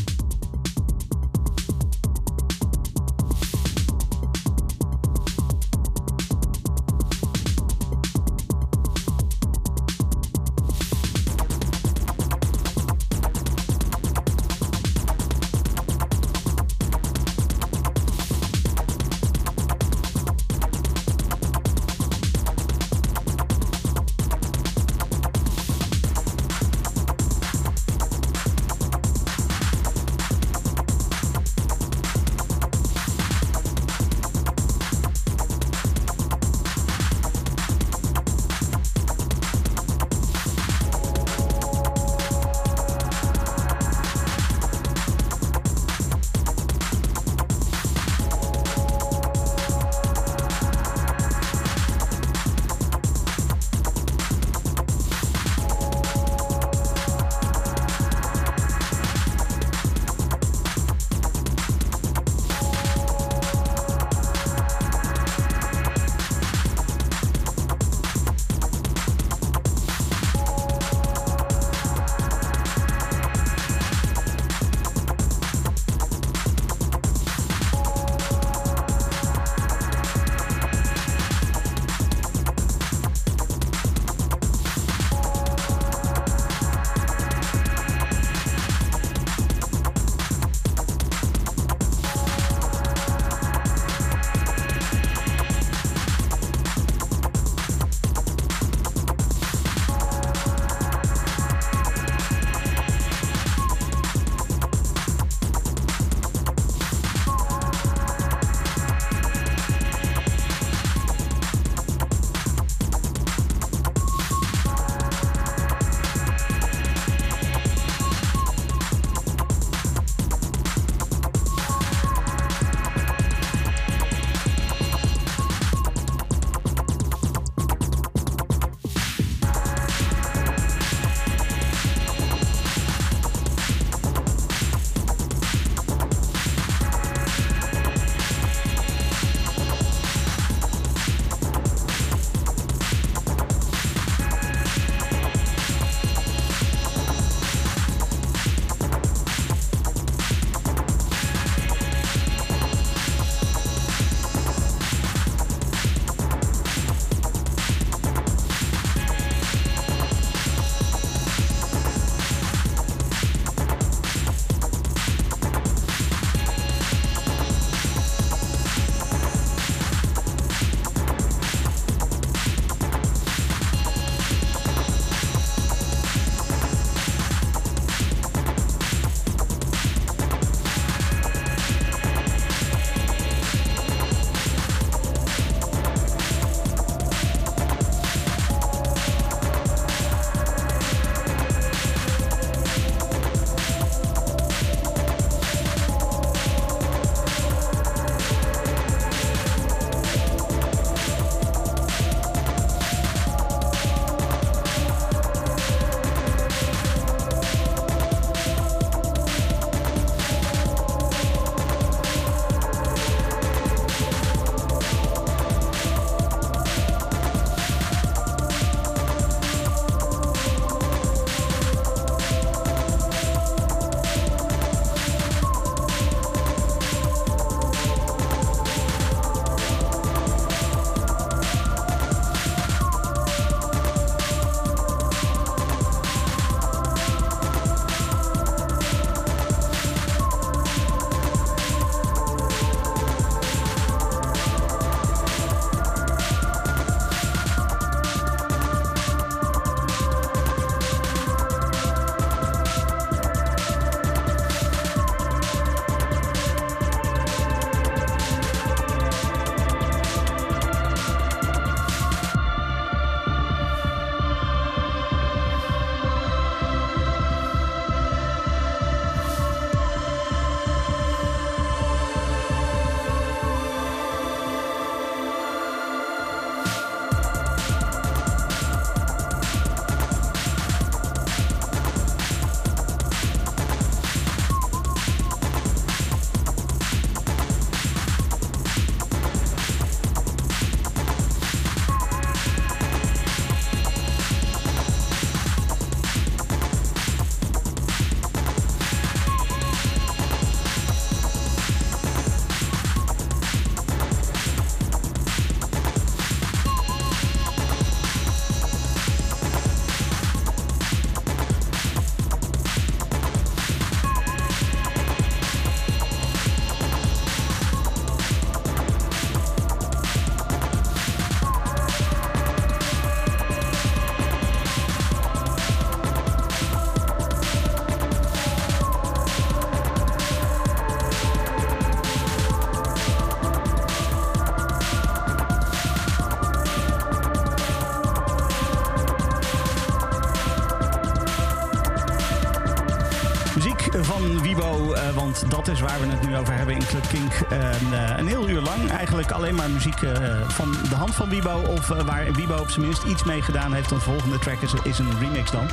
Club Kink. Uh, een heel uur lang eigenlijk alleen maar muziek uh, van de hand van Wibo. Of waar Wibo op zijn minst iets mee gedaan heeft. Want de volgende track is, is een remix dan.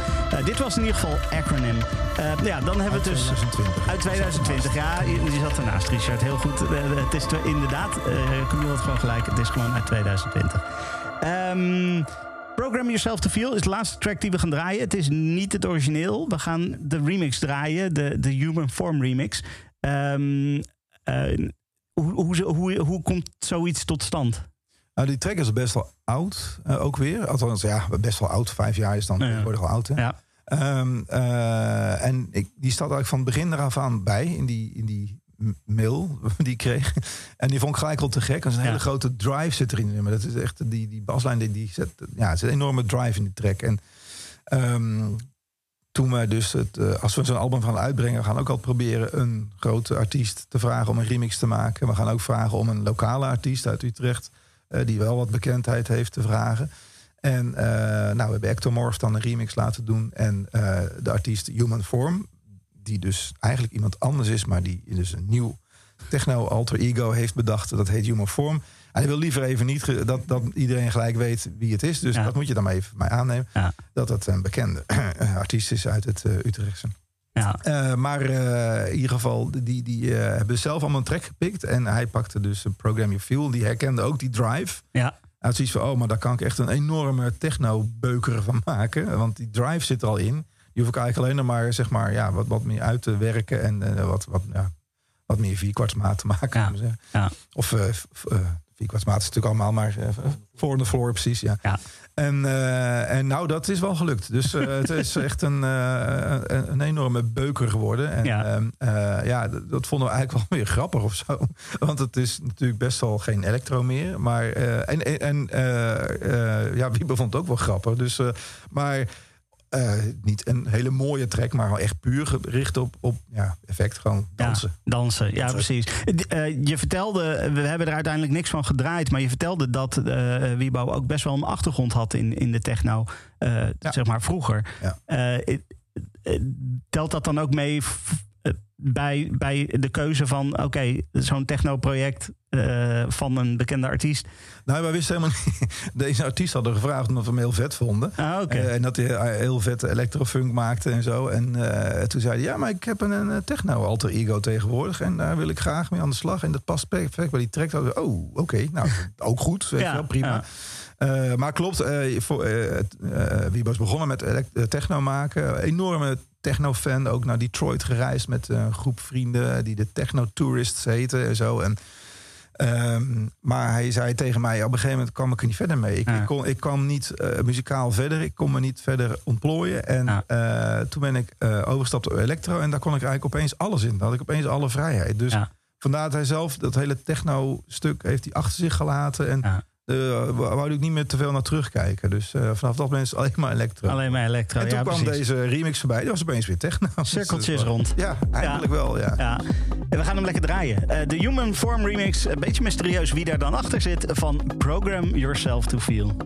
dit was in ieder geval Acronym. ja, dan hebben we het dus... 2020. Uit 2020, ja. Je, zat ernaast, Richard. Heel goed. het is inderdaad, Camille had gewoon gelijk. Het is gewoon uit 2020. Um, Program Yourself to Feel is de laatste track die we gaan draaien. Het is niet het origineel. We gaan de remix draaien, de, de Human Form remix. Hoe, hoe, hoe, komt zoiets tot stand? Nou, die track is best wel oud, uh, ook weer. Althans, ja, best wel oud. Vijf jaar is dan ja. al oud. Hè? Ja. Um, uh, en ik, die staat eigenlijk van het begin eraf aan bij in die, in die mail die ik kreeg. En die vond ik gelijk al te gek. Er is een hele grote drive zit erin. Maar dat is echt die, die baslijn die, die zet. Ja, het is een enorme drive in die track. En um, toen we dus het, uh, als we zo'n album gaan uitbrengen, we gaan ook altijd proberen een grote artiest te vragen om een remix te maken. We gaan ook vragen om een lokale artiest uit Utrecht, uh, die wel wat bekendheid heeft, te vragen. En uh, nou, we hebben Ectomorph dan een remix laten doen. En de artiest Human Form, die dus eigenlijk iemand anders is, maar die dus een nieuw techno alter ego heeft bedacht. Dat heet Human Form. Hij wil liever even niet dat, dat iedereen gelijk weet wie het is. Dus dat moet je dan maar even mij aannemen. Dat het een bekende artiest is uit het uh, Utrechtse. Ja. Uh, maar uh, in ieder geval, die, die hebben zelf allemaal een track gepikt. En hij pakte dus een Program Your Fuel. Die herkende ook die drive. Ja. Hij had zoiets van, oh, maar daar kan ik echt een enorme techno-beuker van maken. Want die drive zit er al in. Die hoef ik eigenlijk alleen nog maar, zeg maar ja, wat, wat meer uit te werken en wat, wat, ja, wat meer vierkwartsmaat te maken. Ja. ja. Of vierkwartsmaat is natuurlijk allemaal, maar voor on the floor precies. Ja. ja. En, en nou, dat is wel gelukt. Dus het is echt een, een, een, enorme beuker geworden. En ja, ehm, ja dat, dat, vonden we eigenlijk wel weer grappig of zo. Want het is natuurlijk best wel geen elektro meer. Maar, en en ja, wie vond het ook wel grappig. Dus, maar uh, niet een hele mooie track, maar wel echt puur gericht op, op ja, effect. Gewoon dansen. Ja, dansen, ja, precies. Uh, je vertelde, we hebben er uiteindelijk niks van gedraaid, maar je vertelde dat uh, Wiebouw ook best wel een achtergrond had in, in de techno, ja. zeg maar vroeger. Ja. telt dat dan ook mee bij, bij de keuze van oké, okay, zo'n technoproject uh, van een bekende artiest? Nou, wij wisten helemaal niet. Deze artiest hadden gevraagd omdat we hem heel vet vonden. Ah, okay. uh, en dat hij uh, heel vet electrofunk maakte en zo. En toen zei hij, ja, maar ik heb een, een techno-alter ego tegenwoordig. En daar wil ik graag mee aan de slag. En dat past perfect bij die track. Oh, oké, okay, nou, ook goed. Weet ja, wel, prima. Ja. Maar klopt, voor, wie was begonnen met techno maken. Enorme techno-fan. Ook naar Detroit gereisd met een groep vrienden die de techno-tourists heten en zo. En, um, maar hij zei tegen mij, op een gegeven moment kwam ik er niet verder mee. Ik, ik, kon, ik kwam niet uh, muzikaal verder. Ik kon me niet verder ontplooien. En ja. uh, toen ben ik uh, overgestapt op elektro. En daar kon ik eigenlijk opeens alles in. Dan had ik opeens alle vrijheid. Dus ja. vandaar dat hij zelf dat hele techno-stuk heeft hij achter zich gelaten. En uh, wou ik niet meer te veel naar terugkijken. Dus uh, vanaf dat moment is alleen maar elektro. Alleen maar elektro, En toen ja, kwam precies. deze remix voorbij. Die was opeens weer techno. Cirkeltjes rond. Ja, eigenlijk ja. wel, ja. ja. En we gaan hem lekker draaien. Uh, de Human Form remix. Een beetje mysterieus wie daar dan achter zit. Van Program Yourself to Feel.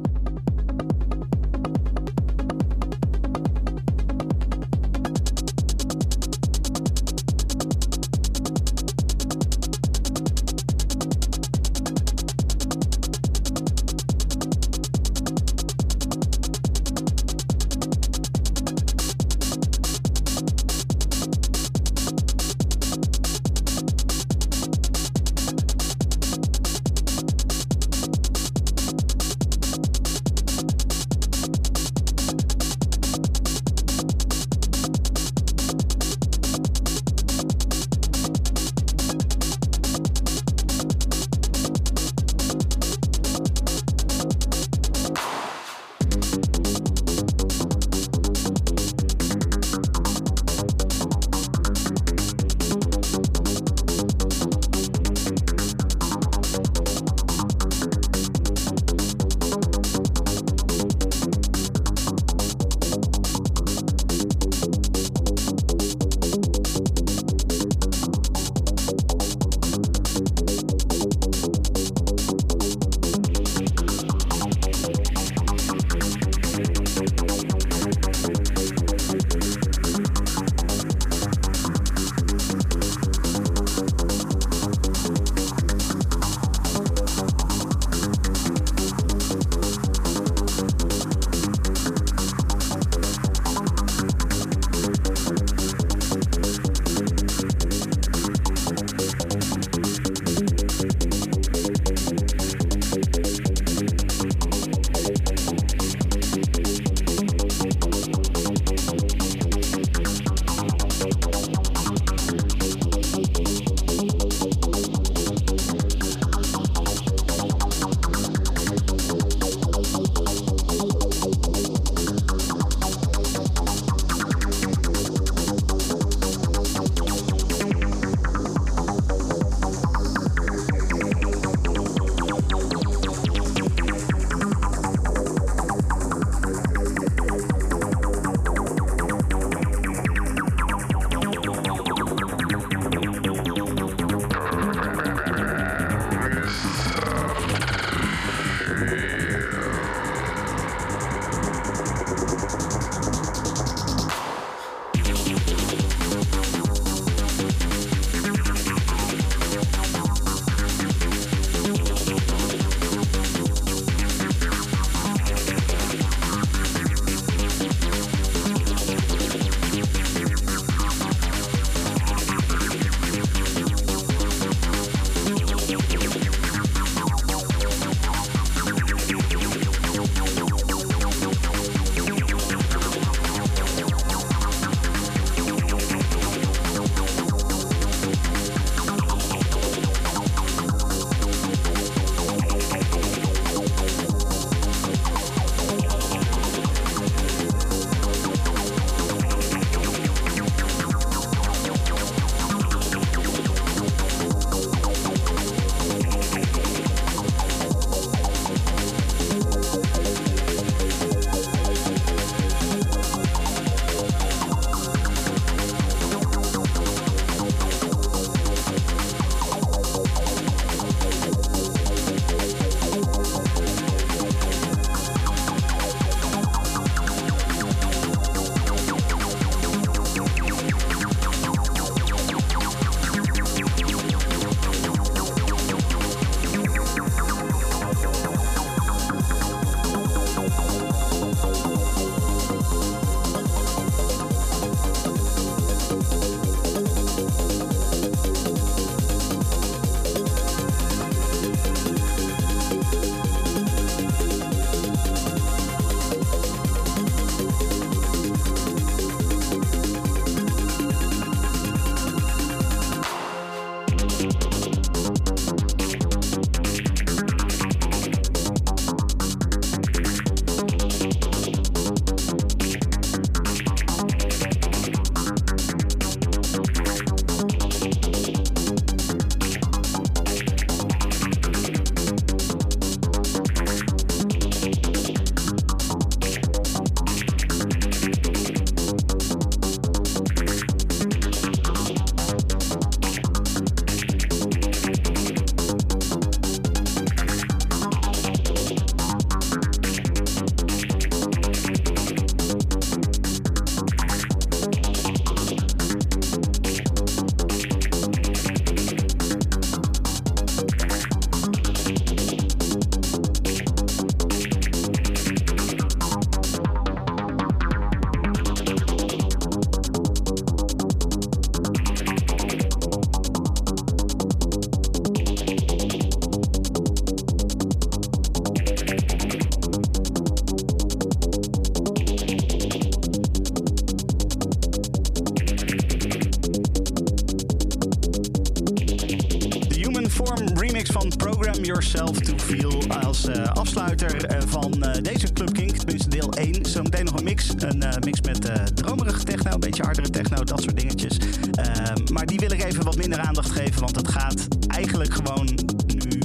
Program Yourself to Feel als uh, afsluiter uh, van uh, deze Club Kink. Tenminste deel 1. Zometeen nog een mix. Een mix met dromerige techno, een beetje hardere techno, dat soort dingetjes. Ehm, maar die wil ik even wat minder aandacht geven, want het gaat eigenlijk gewoon nu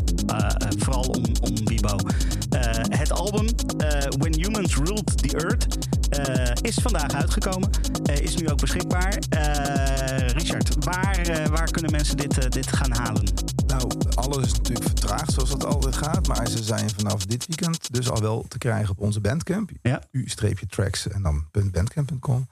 vooral om, om Wibo. het album When Humans Ruled the Earth is vandaag uitgekomen. is nu ook beschikbaar. Richard, waar, waar kunnen mensen dit, dit gaan halen? Nou, alles is natuurlijk vertraagd zoals dat altijd gaat. Maar ze zijn vanaf dit weekend dus al wel te krijgen op onze bandcamp. Ja. U-tracks en dan bandcamp.com.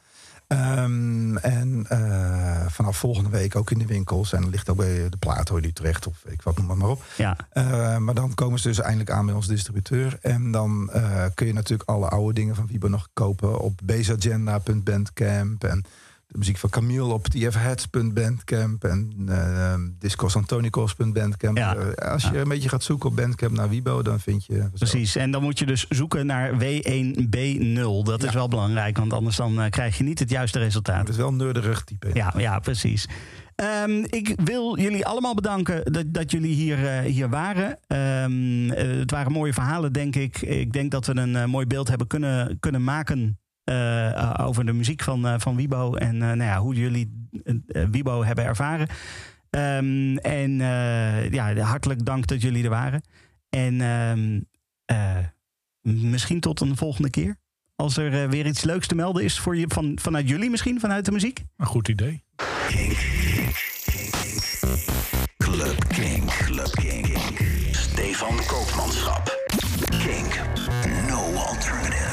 Um, en uh, vanaf volgende week ook in de winkels. En dat ligt ook bij de Plato in Utrecht of ik wat noem maar, op. Ja. Uh, maar dan komen ze dus eindelijk aan bij ons distributeur. En dan uh, kun je natuurlijk alle oude dingen van Vibo nog kopen op baseagenda.bandcamp. En de muziek van Camille op tfheads.bandcamp en uh, discosantonicos.bandcamp. Ja. Uh, als je een beetje gaat zoeken op Bandcamp naar Wibo, dan vind je... Precies, en dan moet je dus zoeken naar W1B0. Dat Ja. is wel belangrijk, want anders dan uh, krijg je niet het juiste resultaat. Het is wel een nerderig type. Ja, ja precies. Um, ik wil jullie allemaal bedanken dat, dat jullie hier, uh, hier waren. Um, het waren mooie verhalen, denk ik. Ik denk dat we een uh, mooi beeld hebben kunnen, kunnen maken uh, over de muziek van, uh, van Wibo en uh, nou ja, hoe jullie Wibo hebben ervaren. Um, en ja, hartelijk dank dat jullie er waren. En um, misschien tot een volgende keer. Als er weer iets leuks te melden is voor je, van, vanuit jullie misschien, vanuit de muziek. Een goed idee. Kink, kink, kink, Club King, Club King. Stefan Koopmanschap. Kink, no alternative.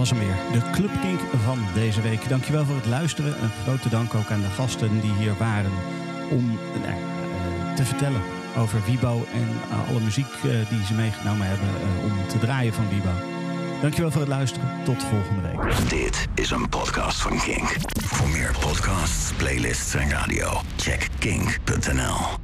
Was hem weer. De Club Kink van deze week. Dankjewel voor het luisteren. Een grote dank ook aan de gasten die hier waren om eh, te vertellen over Wibo en eh, alle muziek eh, die ze meegenomen hebben om te draaien van Wibo. Dankjewel voor het luisteren. Tot volgende week. Dit is een podcast van Kink. Voor meer podcasts, playlists en radio, check kink.nl.